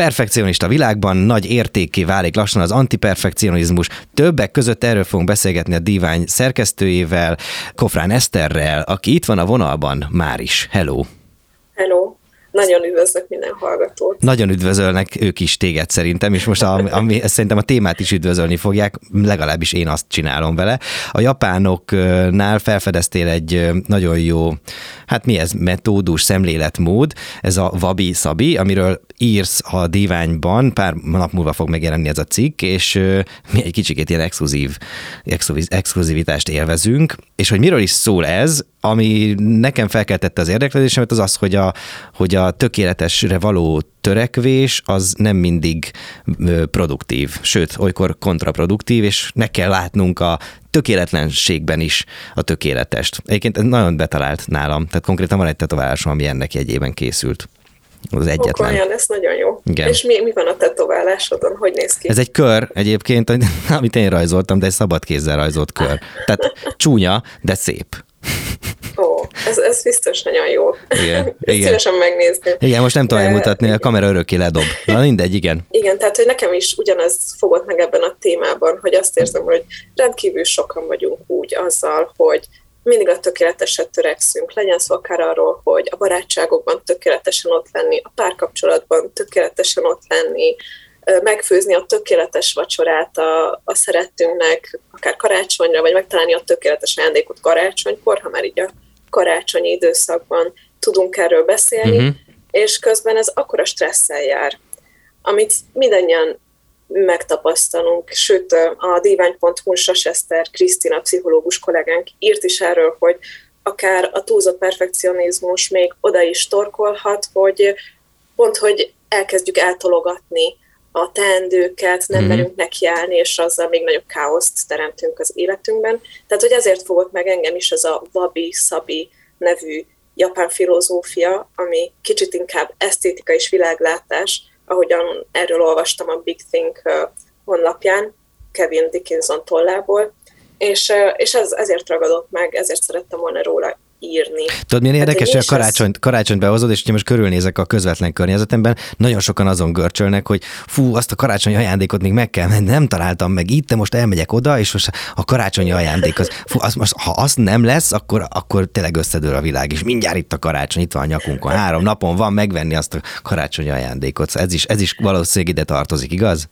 perfekcionista világban nagy értékké válik lassan az antiperfekcionizmus. Többek között erről fogunk beszélgetni a Divány szerkesztőjével, Kofrán Eszterrel, aki itt van a vonalban már is. Hello! Hello! Nagyon üdvözlök minden hallgatót. Nagyon üdvözölnek ők is téged szerintem, és most a, ami, szerintem a témát is üdvözölni fogják, legalábbis én azt csinálom vele. A japánoknál felfedeztél egy nagyon jó, hát mi ez, metódus, szemléletmód, ez a Wabi Sabi, amiről írsz a diványban, pár nap múlva fog megjelenni ez a cikk, és mi egy kicsikét ilyen exkluzív, exkluzivitást élvezünk, és hogy miről is szól ez, ami nekem felkeltette az érdeklődésemet, az az, hogy a, hogy a tökéletesre való törekvés az nem mindig produktív, sőt, olykor kontraproduktív, és meg kell látnunk a tökéletlenségben is a tökéletest. Egyébként ez nagyon betalált nálam, tehát konkrétan van egy tetoválásom, ami ennek jegyében készült. Az egyetlen. Olyan, ez nagyon jó. Igen. És mi, mi van a tetoválásodon? Hogy néz ki? Ez egy kör egyébként, amit én rajzoltam, de egy szabad kézzel rajzolt kör. Tehát csúnya, de szép. Ó, ez, ez biztos nagyon jó. Igen. igen. Szívesen megnézni. Igen, most nem tudom De... mutatni, a kamera örökké ledob. Na mindegy, igen. Igen, tehát hogy nekem is ugyanez fogott meg ebben a témában, hogy azt érzem, hogy rendkívül sokan vagyunk úgy azzal, hogy mindig a tökéleteset törekszünk. Legyen szó akár arról, hogy a barátságokban tökéletesen ott lenni, a párkapcsolatban tökéletesen ott lenni, megfőzni a tökéletes vacsorát a, a szerettünknek, akár karácsonyra, vagy megtalálni a tökéletes ajándékot karácsonykor, ha már így a karácsonyi időszakban tudunk erről beszélni, uh-huh. és közben ez akkora stresszel jár, amit mindannyian megtapasztalunk, sőt a divány.hu-n Sasester Krisztina pszichológus kollégánk írt is erről, hogy akár a túlzott perfekcionizmus még oda is torkolhat, hogy pont, hogy elkezdjük eltologatni a teendőket, nem mm. merünk nekiállni, és azzal még nagyobb káoszt teremtünk az életünkben. Tehát, hogy ezért fogott meg engem is ez a wabi-sabi nevű japán filozófia, ami kicsit inkább esztétika és világlátás, ahogyan erről olvastam a Big Think honlapján, Kevin Dickinson tollából, és, és ez, ezért ragadott meg, ezért szerettem volna róla írni. Tudod, milyen hát érdekes, hogy a karácsonyt, karácsonyt behozod, és most körülnézek a közvetlen környezetemben, nagyon sokan azon görcsölnek, hogy fú, azt a karácsonyi ajándékot még meg kell menni, nem találtam meg itt, de most elmegyek oda, és most a karácsonyi ajándék, az, fú, az most, ha az nem lesz, akkor, akkor tényleg összedől a világ, és mindjárt itt a karácsony, itt van a nyakunkon, három napon van megvenni azt a karácsonyi ajándékot. Ez is, ez is valószínűleg ide tartozik, igaz?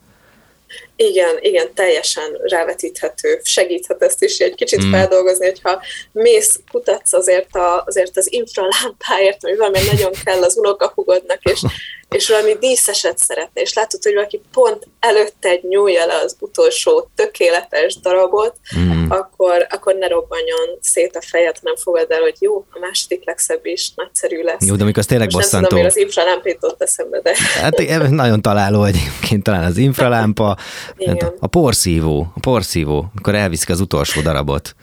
Igen, igen, teljesen rávetíthető. Segíthet ezt is egy kicsit mm. feldolgozni, hogyha mész, kutatsz azért, a, azért az infralámpáért, ami valami nagyon kell az unokahugodnak, és és valami díszeset szeretne, és látod, hogy valaki pont előtte nyúlja le az utolsó tökéletes darabot, mm. akkor, akkor ne robbanjon szét a fejed, hanem fogad el, hogy jó, a második legszebb is nagyszerű lesz. Jó, de amikor az tényleg Most bosszantó. Nem tudom, az infralámpét ott eszembe, de... Hát nagyon találó egyébként talán az infralámpa, a, a porszívó, a porszívó, amikor elviszik az utolsó darabot.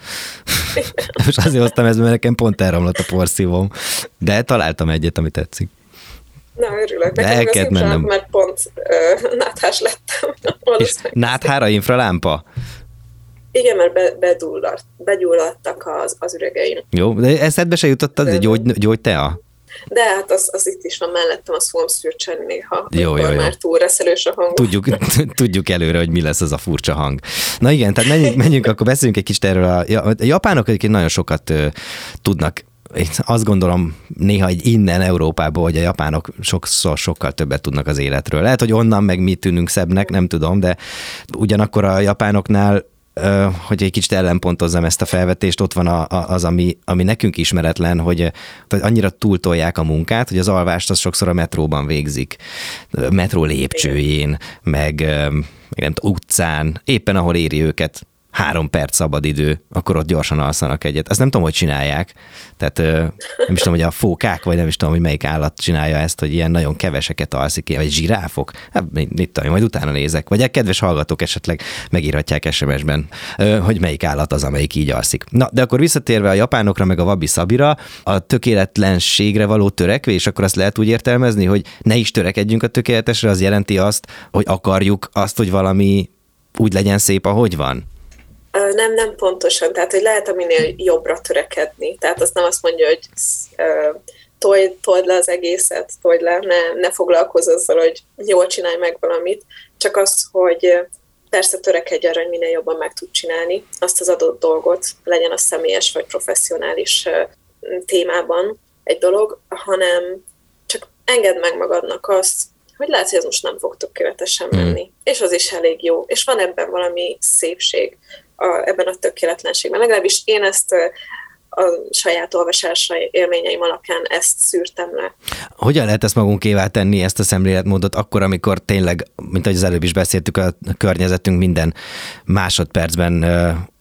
és azért hoztam ezt, mert nekem pont elromlott a porszívóm, de találtam egyet, ami tetszik. Na, örülök. Nekem az mennem. mert pont uh, náthás lettem. És náthára infralámpa? Igen, mert be, bedullat, begyulladtak az, az üregeim. Jó, de eszedbe se jutott az egy gyógy, gyógytea? De hát az, az itt is van mellettem, azt fogom szürcseni néha, jó, jó, jó. már túl reszelős a hang. Tudjuk, tudjuk előre, hogy mi lesz az a furcsa hang. Na igen, tehát menjünk, menjünk akkor beszéljünk egy kicsit erről. A, a japánok egyébként nagyon sokat ö, tudnak én azt gondolom néha egy innen Európából, hogy a japánok sokszor sokkal többet tudnak az életről. Lehet, hogy onnan meg mi tűnünk szebbnek, nem tudom, de ugyanakkor a japánoknál hogy egy kicsit ellenpontozzam ezt a felvetést, ott van a, a, az, ami, ami nekünk ismeretlen, hogy, hogy annyira túltolják a munkát, hogy az alvást az sokszor a metróban végzik, metró lépcsőjén, meg, meg nem utcán, éppen ahol éri őket három perc szabadidő, akkor ott gyorsan alszanak egyet. Ezt nem tudom, hogy csinálják. Tehát nem is tudom, hogy a fókák, vagy nem is tudom, hogy melyik állat csinálja ezt, hogy ilyen nagyon keveseket alszik, vagy zsiráfok. Hát mit tudom, majd utána nézek. Vagy a kedves hallgatók esetleg megírhatják SMS-ben, hogy melyik állat az, amelyik így alszik. Na, de akkor visszatérve a japánokra, meg a wabi szabira, a tökéletlenségre való törekvés, akkor azt lehet úgy értelmezni, hogy ne is törekedjünk a tökéletesre, az jelenti azt, hogy akarjuk azt, hogy valami úgy legyen szép, ahogy van. Nem, nem pontosan. Tehát, hogy lehet a minél jobbra törekedni. Tehát azt nem azt mondja, hogy told, told le az egészet, told le, ne, ne foglalkozz azzal, hogy jól csinálj meg valamit, csak az, hogy persze törekedj arra, hogy minél jobban meg tud csinálni azt az adott dolgot, legyen a személyes vagy professzionális témában egy dolog, hanem csak engedd meg magadnak azt, hogy lehet, hogy ez most nem fog tökéletesen hmm. menni. Mm. És az is elég jó. És van ebben valami szépség, a, ebben a tökéletlenségben. Legalábbis én ezt a saját olvasása élményeim alapján ezt szűrtem le. Hogyan lehet ezt magunkévá tenni, ezt a szemléletmódot, akkor, amikor tényleg, mint ahogy az előbb is beszéltük, a környezetünk minden másodpercben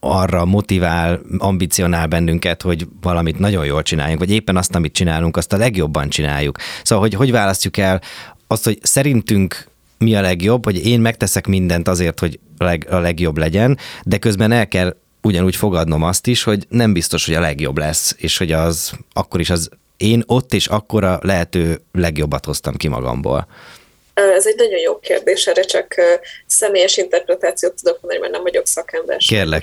arra motivál, ambicionál bennünket, hogy valamit nagyon jól csináljunk, vagy éppen azt, amit csinálunk, azt a legjobban csináljuk. Szóval, hogy hogy választjuk el azt, hogy szerintünk mi a legjobb, hogy én megteszek mindent azért, hogy a, leg, a legjobb legyen, de közben el kell ugyanúgy fogadnom azt is, hogy nem biztos, hogy a legjobb lesz, és hogy az akkor is az én ott és akkor a lehető legjobbat hoztam ki magamból. Ez egy nagyon jó kérdés, erre csak személyes interpretációt tudok mondani, mert nem vagyok szakember. Kérlek.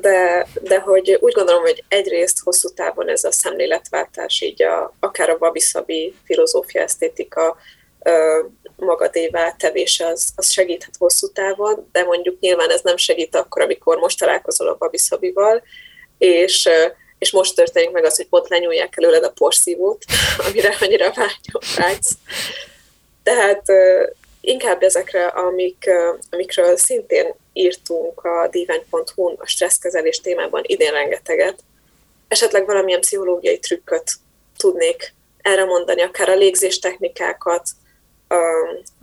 De, de hogy úgy gondolom, hogy egyrészt hosszú távon ez a szemléletváltás, így a, akár a babiszabi filozófia, esztétika, magadévá tevés az, az segíthet hosszú távon, de mondjuk nyilván ez nem segít akkor, amikor most találkozol a babiszabival, és, és most történik meg az, hogy pont lenyúlják előled a porszívót, amire annyira vágysz. Tehát inkább ezekre, amik, amikről szintén írtunk a divány.hu-n a stresszkezelés témában idén rengeteget, esetleg valamilyen pszichológiai trükköt tudnék erre mondani, akár a légzés technikákat,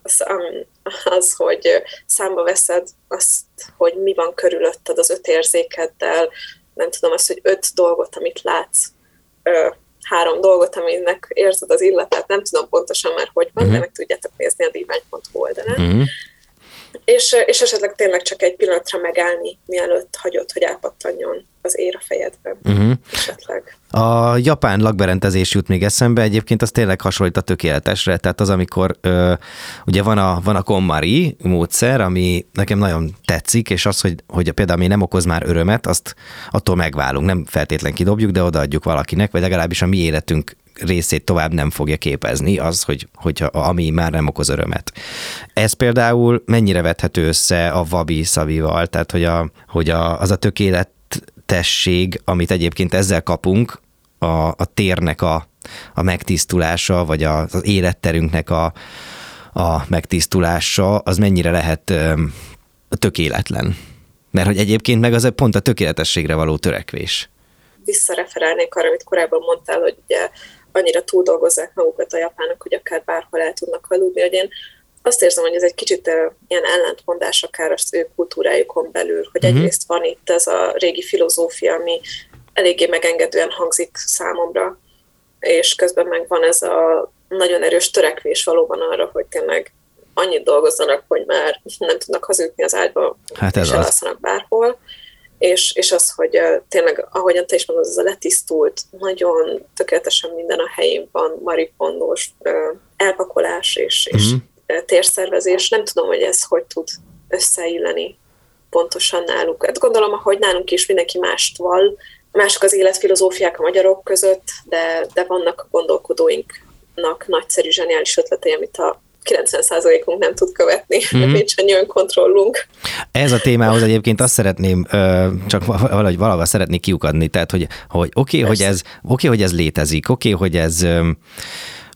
az, az, hogy számba veszed azt, hogy mi van körülötted az öt érzékeddel, nem tudom, azt, hogy öt dolgot, amit látsz, három dolgot, aminek érzed az illatát, nem tudom pontosan már, hogy van, uh-huh. de meg tudjátok nézni a divány.hu oldalán. Uh-huh. És, és esetleg tényleg csak egy pillanatra megállni, mielőtt hagyod, hogy elpattanjon az ér a fejedben. Uh-huh. Esetleg. A japán lakberendezés jut még eszembe, egyébként az tényleg hasonlít a tökéletesre, tehát az, amikor ö, ugye van a, van a KonMari módszer, ami nekem nagyon tetszik, és az, hogy, hogy például ami nem okoz már örömet, azt attól megválunk, nem feltétlen kidobjuk, de odaadjuk valakinek, vagy legalábbis a mi életünk részét tovább nem fogja képezni, az, hogy, hogy ami már nem okoz örömet. Ez például mennyire vethető össze a vabi szavival, tehát hogy, a, hogy a, az a tökélet tesség, amit egyébként ezzel kapunk, a, a térnek a, a megtisztulása, vagy a, az életterünknek a, a megtisztulása, az mennyire lehet ö, tökéletlen. Mert hogy egyébként meg az pont a tökéletességre való törekvés. Visszareferálnék arra, amit korábban mondtál, hogy ugye annyira túldolgozzák magukat a japánok, hogy akár bárhol el tudnak aludni, hogy én azt érzem, hogy ez egy kicsit ilyen ellentmondás akár az ő kultúrájukon belül, hogy uh-huh. egyrészt van itt ez a régi filozófia, ami eléggé megengedően hangzik számomra, és közben meg van ez a nagyon erős törekvés valóban arra, hogy tényleg annyit dolgozzanak, hogy már nem tudnak hazudni az ágyba, hát ez és elalszanak bárhol. És, és az, hogy tényleg, ahogyan te is mondod, ez a letisztult, nagyon tökéletesen minden a helyén van, maripondós elpakolás és, és uh-huh térszervezés, nem tudom, hogy ez hogy tud összeilleni pontosan náluk. Hát gondolom, hogy nálunk is mindenki mást val, mások az életfilozófiák a magyarok között, de, de vannak a gondolkodóinknak nagyszerű, zseniális ötletei, amit a 90%-unk nem tud követni, mm-hmm. nincs annyi önkontrollunk. Ez a témához egyébként azt szeretném, csak valahogy valahol szeretnék kiukadni, tehát hogy, hogy oké, okay, hogy ez, okay, hogy ez létezik, oké, okay, hogy ez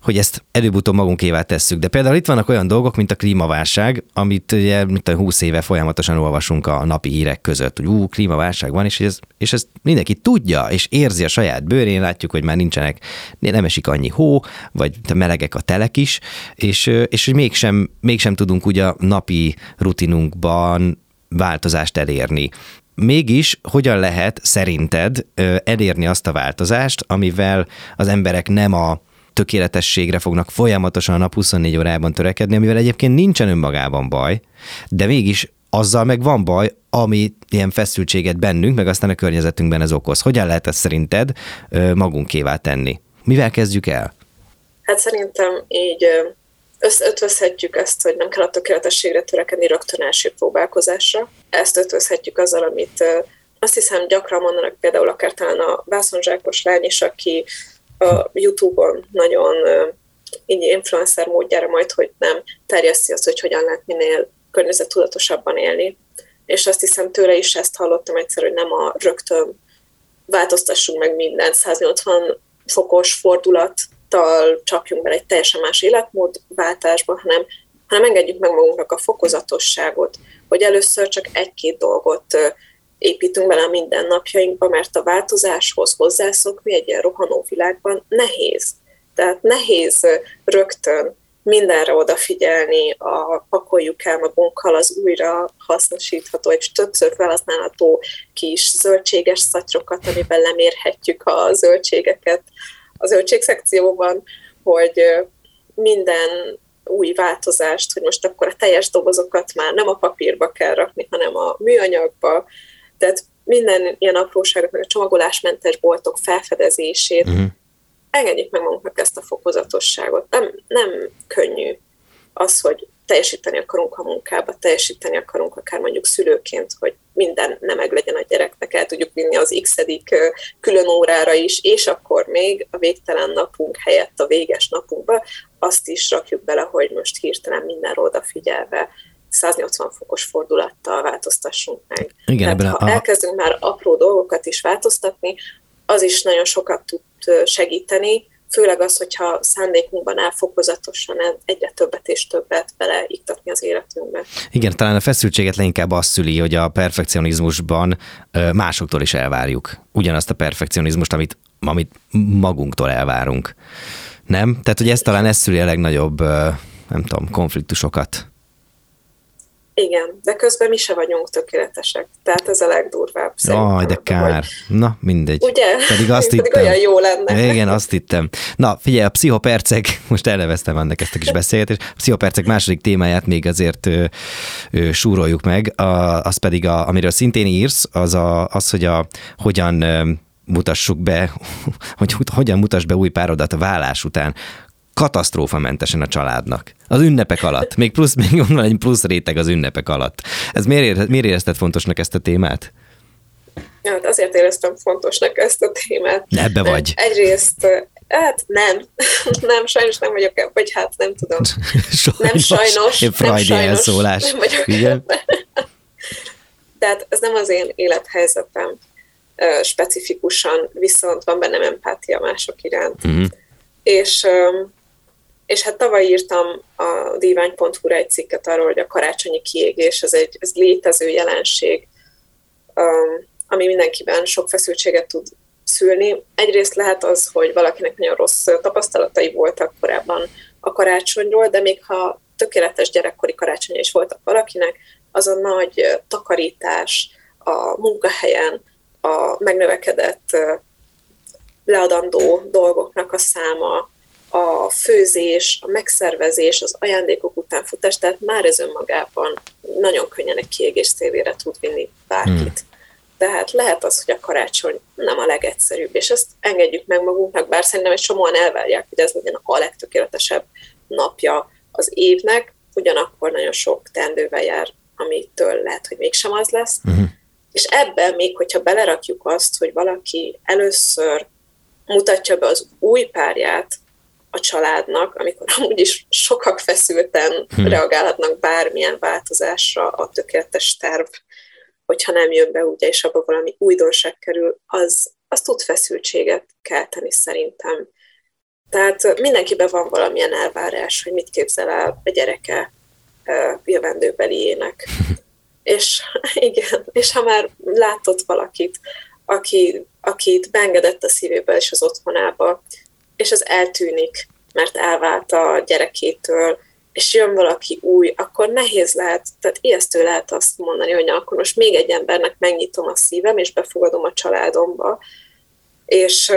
hogy ezt előbb-utóbb magunkévá tesszük. De például itt vannak olyan dolgok, mint a klímaválság, amit ugye mint a 20 éve folyamatosan olvasunk a napi hírek között, hogy ú, klímaválság van, és ez, és ezt mindenki tudja, és érzi a saját bőrén, látjuk, hogy már nincsenek, nem esik annyi hó, vagy melegek a telek is, és, és hogy mégsem, mégsem tudunk ugye a napi rutinunkban változást elérni. Mégis hogyan lehet szerinted elérni azt a változást, amivel az emberek nem a tökéletességre fognak folyamatosan a nap 24 órában törekedni, amivel egyébként nincsen önmagában baj, de mégis azzal meg van baj, ami ilyen feszültséget bennünk, meg aztán a környezetünkben ez okoz. Hogyan lehet ezt szerinted magunkévá tenni? Mivel kezdjük el? Hát szerintem így ötvözhetjük ezt, hogy nem kell a tökéletességre törekedni rögtön első próbálkozásra. Ezt ötvözhetjük azzal, amit azt hiszem gyakran mondanak például akár talán a vászonzsákos lány is, aki a YouTube-on nagyon így influencer módjára majd, hogy nem terjeszti azt, hogy hogyan lehet minél környezettudatosabban élni. És azt hiszem tőle is ezt hallottam egyszer, hogy nem a rögtön változtassunk meg mindent 180 fokos fordulattal csapjunk bele egy teljesen más életmódváltásba, hanem, hanem engedjük meg magunknak a fokozatosságot, hogy először csak egy-két dolgot építünk bele a mindennapjainkba, mert a változáshoz hozzászokni egy ilyen rohanó világban nehéz. Tehát nehéz rögtön mindenre odafigyelni, a pakoljuk el magunkkal az újra hasznosítható és többször felhasználható kis zöldséges szatyrokat, amiben lemérhetjük a zöldségeket a zöldségszekcióban, hogy minden új változást, hogy most akkor a teljes dobozokat már nem a papírba kell rakni, hanem a műanyagba. Tehát minden ilyen apróságot, meg a csomagolásmentes boltok felfedezését uh-huh engedjük meg magunknak ezt a fokozatosságot. Nem, nem könnyű az, hogy teljesíteni akarunk a munkába, teljesíteni akarunk akár mondjuk szülőként, hogy minden nem meg legyen a gyereknek, el tudjuk vinni az x külön órára is, és akkor még a végtelen napunk helyett a véges napunkba azt is rakjuk bele, hogy most hirtelen mindenre odafigyelve 180 fokos fordulattal változtassunk meg. Igen, Tehát, ha a... elkezdünk már apró dolgokat is változtatni, az is nagyon sokat tud segíteni, főleg az, hogyha szándékunkban áll fokozatosan egyre többet és többet beleiktatni az életünkbe. Igen, talán a feszültséget leginkább azt szüli, hogy a perfekcionizmusban másoktól is elvárjuk ugyanazt a perfekcionizmust, amit, amit magunktól elvárunk. Nem? Tehát, hogy ez talán ez szüli a legnagyobb, nem tudom, konfliktusokat. Igen, de közben mi se vagyunk tökéletesek. Tehát ez a legdurvább. Jaj, de kár. Na, mindegy. Ugye? Pedig azt Pedig hittem. olyan jó lenne. Igen, azt hittem. Na, figyelj, a pszichopercek, most elneveztem ennek ezt a kis beszélgetést, a pszichopercek második témáját még azért ö, ö, súroljuk meg, a, az pedig, a, amiről szintén írsz, az a, az, hogy a, hogyan ö, mutassuk be, hogy hogyan mutass be új párodat a vállás után katasztrófamentesen a családnak. Az ünnepek alatt. Még plusz, még onnan egy plusz réteg az ünnepek alatt. Ez miért, ér, miért érezted fontosnak ezt a témát? Hát azért éreztem fontosnak ezt a témát. Ebbe vagy. Egyrészt, hát nem, nem, sajnos nem vagyok, vagy hát nem tudom. sajnos. Nem sajnos. Én nem sajnos, elszólás. Nem vagyok Igen. Tehát ez nem az én élethelyzetem specifikusan, viszont van bennem empátia mások iránt. Uh-huh. És és hát tavaly írtam a divány.hu-ra egy cikket arról, hogy a karácsonyi kiégés az egy ez létező jelenség, ami mindenkiben sok feszültséget tud szülni. Egyrészt lehet az, hogy valakinek nagyon rossz tapasztalatai voltak korábban a karácsonyról, de még ha tökéletes gyerekkori karácsonya is voltak valakinek, az a nagy takarítás a munkahelyen, a megnövekedett leadandó dolgoknak a száma, a főzés, a megszervezés, az ajándékok utánfutás, tehát már ez önmagában nagyon könnyen egy kiégés szélére tud vinni bárkit. Hmm. Tehát lehet az, hogy a karácsony nem a legegyszerűbb, és ezt engedjük meg magunknak, bár szerintem egy csomóan elvárják, hogy ez legyen a legtökéletesebb napja az évnek, ugyanakkor nagyon sok teendővel jár, amitől lehet, hogy mégsem az lesz. Uh-huh. És ebben még, hogyha belerakjuk azt, hogy valaki először mutatja be az új párját, a családnak, amikor amúgy is sokak feszülten hmm. reagálhatnak bármilyen változásra a tökéletes terv, hogyha nem jön be, ugye, és abban valami újdonság kerül, az, az tud feszültséget kelteni szerintem. Tehát mindenkiben van valamilyen elvárás, hogy mit képzel el a gyereke jövendőbeliének. és igen, és ha már látott valakit, aki, akit beengedett a szívébe és az otthonába, és az eltűnik, mert elvált a gyerekétől, és jön valaki új, akkor nehéz lehet, tehát ijesztő lehet azt mondani, hogy akkor most még egy embernek megnyitom a szívem, és befogadom a családomba. És,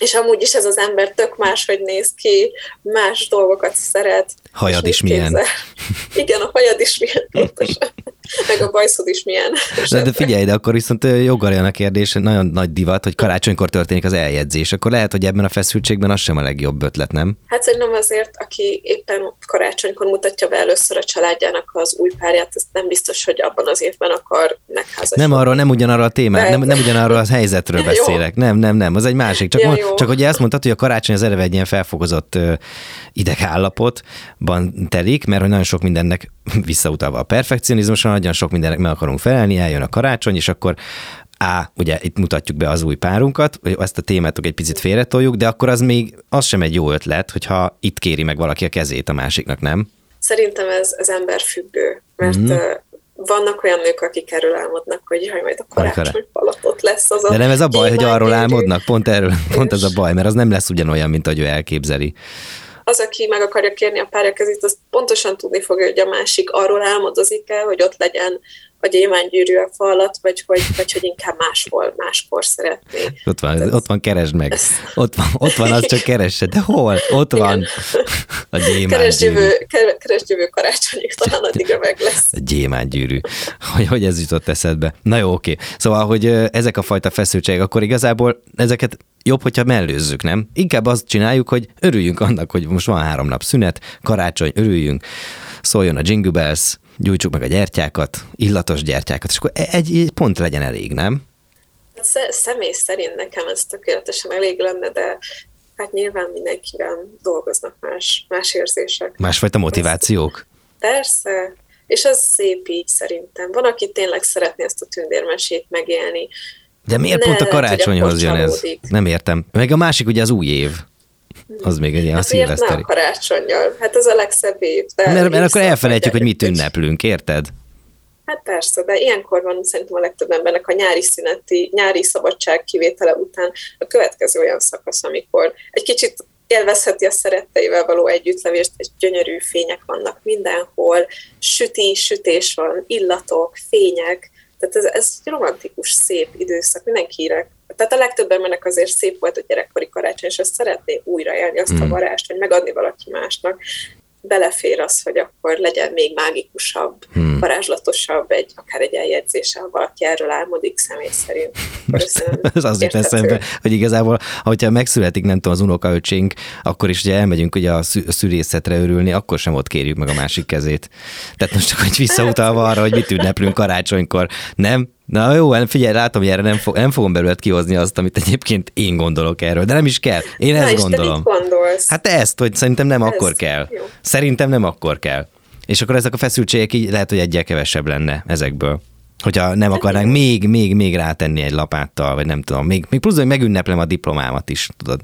és amúgy is ez az ember tök máshogy néz ki, más dolgokat szeret. Hajad is milyen. Igen, a hajad is milyen pontosan. Meg a bajszod is milyen. De, de figyelj, de akkor viszont joggal jön a kérdés, nagyon nagy divat, hogy karácsonykor történik az eljegyzés. Akkor lehet, hogy ebben a feszültségben az sem a legjobb ötlet, nem? Hát szerintem azért, aki éppen karácsonykor mutatja be először a családjának az új párját, ez nem biztos, hogy abban az évben akar megházasodni. Nem arról, nem ugyanarról a témát, nem, nem ugyanarról az helyzetről beszélek. Nem, nem, nem, az egy másik. Csak, ja, mond, csak hogy ezt mondtad, hogy a karácsony az eleve egy ilyen felfogozott idegállapotban telik, mert hogy nagyon sok mindennek visszautalva a perfekcionizmusra, nagyon sok mindennek meg akarunk felelni, eljön a karácsony, és akkor á, ugye itt mutatjuk be az új párunkat, hogy ezt a témátok egy picit félretoljuk, de akkor az még az sem egy jó ötlet, hogyha itt kéri meg valaki a kezét a másiknak, nem? Szerintem ez, ez emberfüggő, mert mm-hmm. vannak olyan nők, akik erről álmodnak, hogy jaj, majd a karácsony palatot lesz az De nem ez a baj, hogy arról álmodnak? Pont erről, pont ez a baj, mert az nem lesz ugyanolyan, mint ahogy ő elképzeli az, aki meg akarja kérni a párja kezét, az pontosan tudni fogja, hogy a másik arról álmodozik el, hogy ott legyen a gyémánygyűrű a fa alatt, vagy hogy, vagy hogy inkább máshol, máskor szeretné. Ott van, ez, ott van, keresd meg. Ez... Ott van, ott van, az csak keresse. De hol? Ott Igen. van a gyémánygyűrű. Keresd jövő, keresd jövő karácsonyig, talán addigra meg lesz. A gyémánygyűrű. Hogy, hogy ez jutott eszedbe. Na jó, oké. Szóval, hogy ezek a fajta feszültségek, akkor igazából ezeket jobb, hogyha mellőzzük, nem? Inkább azt csináljuk, hogy örüljünk annak, hogy most van három nap szünet, karácsony, örüljünk, szóljon a Jingle Bells, gyújtsuk meg a gyertyákat, illatos gyertyákat, és akkor egy, egy pont legyen elég, nem? Személy szerint nekem ez tökéletesen elég lenne, de hát nyilván mindenkiben dolgoznak más, más érzések. Másfajta motivációk? Persze, és az szép így szerintem. Van, aki tényleg szeretné ezt a tündérmesét megélni, de miért ne pont a karácsonyhoz jön ez? Nem értem. Meg a másik ugye az új év. Az még egy ilyen hát szilveszteri. nem karácsonyjal? Hát az a legszebb év. De mert, mert akkor elfelejtjük, hogy mit ünneplünk, érted? Hát persze, de ilyenkor van szerintem a legtöbb embernek a nyári szüneti, nyári szabadság kivétele után a következő olyan szakasz, amikor egy kicsit élvezheti a szeretteivel való együttlevést, és gyönyörű fények vannak mindenhol, süti, sütés van, illatok, fények, tehát ez, ez egy romantikus, szép időszak, mindenkinek. Tehát a legtöbb embernek azért szép volt a gyerekkori karácsony, és azt szeretné újraélni azt a hmm. varást, vagy megadni valaki másnak belefér az, hogy akkor legyen még mágikusabb, hmm. varázslatosabb, egy, akár egy eljegyzése, ha valaki erről álmodik személy szerint. Ez az jut eszembe, hogy igazából, hogyha megszületik, nem tudom, az unokaöcsénk, akkor is ugye elmegyünk ugye a szülészetre örülni, akkor sem ott kérjük meg a másik kezét. Tehát most csak hogy visszautalva arra, hogy mit ünneplünk karácsonykor. Nem, Na jó, hát figyelj, látom, hogy erre nem, fog, nem fogom belőled kihozni azt, amit egyébként én gondolok erről, de nem is kell. Én Na ezt gondolom. Te gondolsz? Hát ezt, hogy szerintem nem Ez akkor kell. Jó. Szerintem nem akkor kell. És akkor ezek a feszültségek így lehet, hogy egyel kevesebb lenne ezekből. Hogyha nem hát akarnánk még, még, még rátenni egy lapáttal, vagy nem tudom, még, még plusz, hogy megünneplem a diplomámat is, tudod.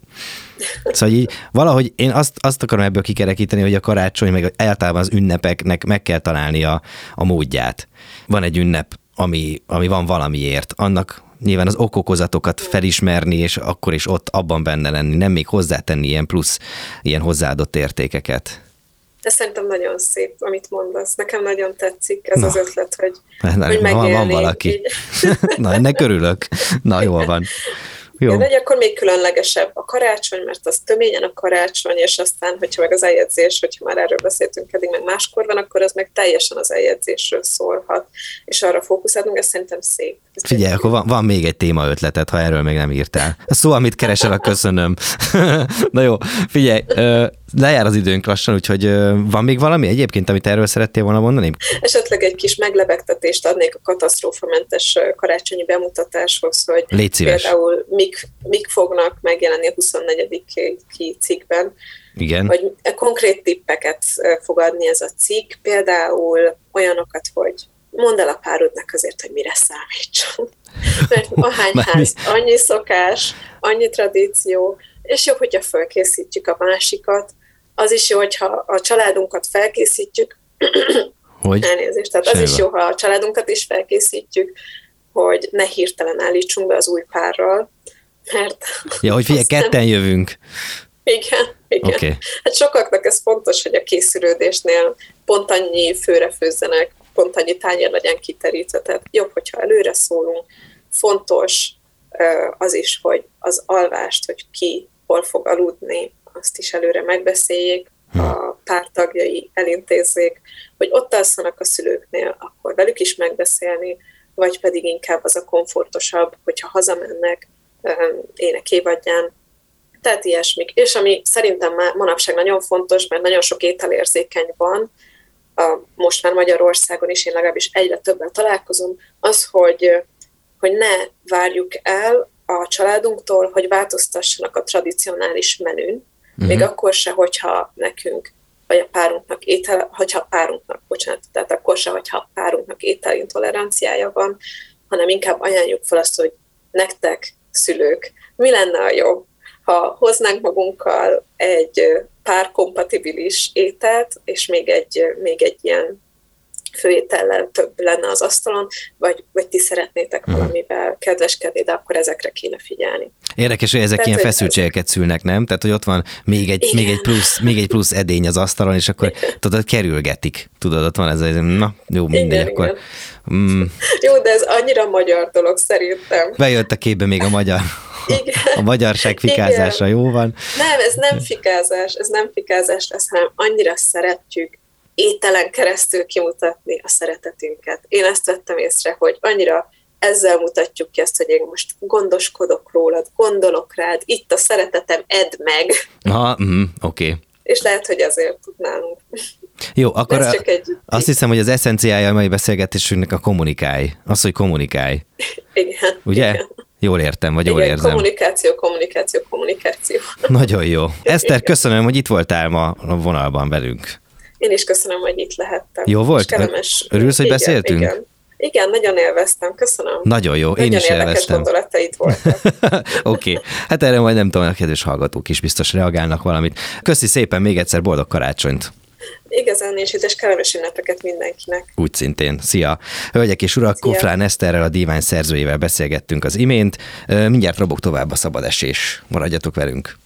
Szóval így valahogy én azt, azt akarom ebből kikerekíteni, hogy a karácsony, meg általában az ünnepeknek meg kell találni a, a módját. Van egy ünnep, ami, ami van valamiért, annak nyilván az okokozatokat felismerni, és akkor is ott abban benne lenni, nem még hozzátenni ilyen plusz, ilyen hozzáadott értékeket. De szerintem nagyon szép, amit mondasz. Nekem nagyon tetszik ez Na. az ötlet, hogy, Na, hogy van, van valaki. Na, ennek örülök. Na, jól van. Jó. De akkor még különlegesebb a karácsony, mert az töményen a karácsony, és aztán, hogyha meg az eljegyzés, hogyha már erről beszéltünk eddig, meg máskor van, akkor az meg teljesen az eljegyzésről szólhat, és arra fókuszálunk, ez szerintem szép. Ez Figyelj, akkor van, van még egy téma ötletet, ha erről még nem írtál. Szó, amit keresel, a köszönöm. Na jó, figyelj, lejár az időnk lassan, úgyhogy van még valami egyébként, amit erről szerettél volna mondani? Esetleg egy kis meglebegtetést adnék a katasztrófamentes karácsonyi bemutatáshoz, hogy Légy szíves. például mik, mik fognak megjelenni a 24. cikkben. Igen. Hogy konkrét tippeket fog adni ez a cikk, például olyanokat, hogy mondd el a párodnak azért, hogy mire számítson. Mert ahány ház, annyi szokás, annyi tradíció, és jobb, hogyha felkészítjük a másikat, az is jó, hogyha a családunkat felkészítjük, hogy? Elnézést, tehát Semmi. az is jó, ha a családunkat is felkészítjük, hogy ne hirtelen állítsunk be az új párral, mert... Ja, hogy figyelj, ketten nem... jövünk. Igen, igen. Okay. Hát sokaknak ez fontos, hogy a készülődésnél pont annyi főre főzzenek, pont annyi tányér legyen kiterítve, tehát jobb, hogyha előre szólunk. Fontos az is, hogy az alvást, hogy ki hol fog aludni, azt is előre megbeszéljék, a pártagjai elintézzék, hogy ott alszanak a szülőknél, akkor velük is megbeszélni, vagy pedig inkább az a komfortosabb, hogyha hazamennek ének évadján, tehát ilyesmik. És ami szerintem már manapság nagyon fontos, mert nagyon sok ételérzékeny van, a, most már Magyarországon is, én legalábbis egyre többen találkozom, az, hogy, hogy ne várjuk el a családunktól, hogy változtassanak a tradicionális menün, uh-huh. még akkor se, hogyha nekünk vagy a párunknak étel, hogyha a párunknak, bocsánat, tehát akkor se, hogyha a párunknak ételintoleranciája van, hanem inkább ajánljuk fel azt, hogy nektek, szülők, mi lenne a jobb, ha hoznánk magunkkal egy párkompatibilis ételt, és még egy, még egy ilyen főétellel több lenne az asztalon, vagy, vagy ti szeretnétek hmm. valamivel kedveskedni, de akkor ezekre kéne figyelni. Érdekes, hogy ezek Tehát, ilyen feszültségeket szülnek, nem? Tehát, hogy ott van még egy, még egy, plusz, még egy plusz edény az asztalon, és akkor igen. tudod, kerülgetik. Tudod, ott van ez, ez na, jó, mindegy, igen, akkor... Igen. Mm. Jó, de ez annyira magyar dolog szerintem. Bejött a képbe még a magyar. Igen. A magyarság fikázása Igen. jó van. Nem, ez nem fikázás, ez nem fikázás lesz, hanem annyira szeretjük ételen keresztül kimutatni a szeretetünket. Én ezt vettem észre, hogy annyira ezzel mutatjuk ki azt, hogy én most gondoskodok rólad, gondolok rád, itt a szeretetem, edd meg. Ha, mm, oké. Okay. És lehet, hogy azért tudnálunk. Jó, akkor a, azt hiszem, hogy az eszenciája a mai beszélgetésünknek a kommunikálj. Az, hogy kommunikálj. Igen. Ugye? Igen. Jól értem, vagy jól Igen, érzem. kommunikáció, kommunikáció, kommunikáció. Nagyon jó. Eszter, köszönöm, hogy itt voltál ma a vonalban velünk. Én is köszönöm, hogy itt lehettem. Jó volt? Kellemes. Örülsz, hogy igen, beszéltünk? Igen. Igen, nagyon élveztem, köszönöm. Nagyon jó, nagyon én is élveztem. gondolataid voltak. Oké, okay. hát erre majd nem tudom, a kedves hallgatók is biztos reagálnak valamit. Köszi szépen, még egyszer boldog karácsonyt! Igazán nincs és kellemes ünnepeket mindenkinek. Úgy szintén. Szia! Hölgyek és urak, Szia. Kofrán Eszterrel, a Divány szerzőjével beszélgettünk az imént. Mindjárt robok tovább a szabad esés. Maradjatok velünk!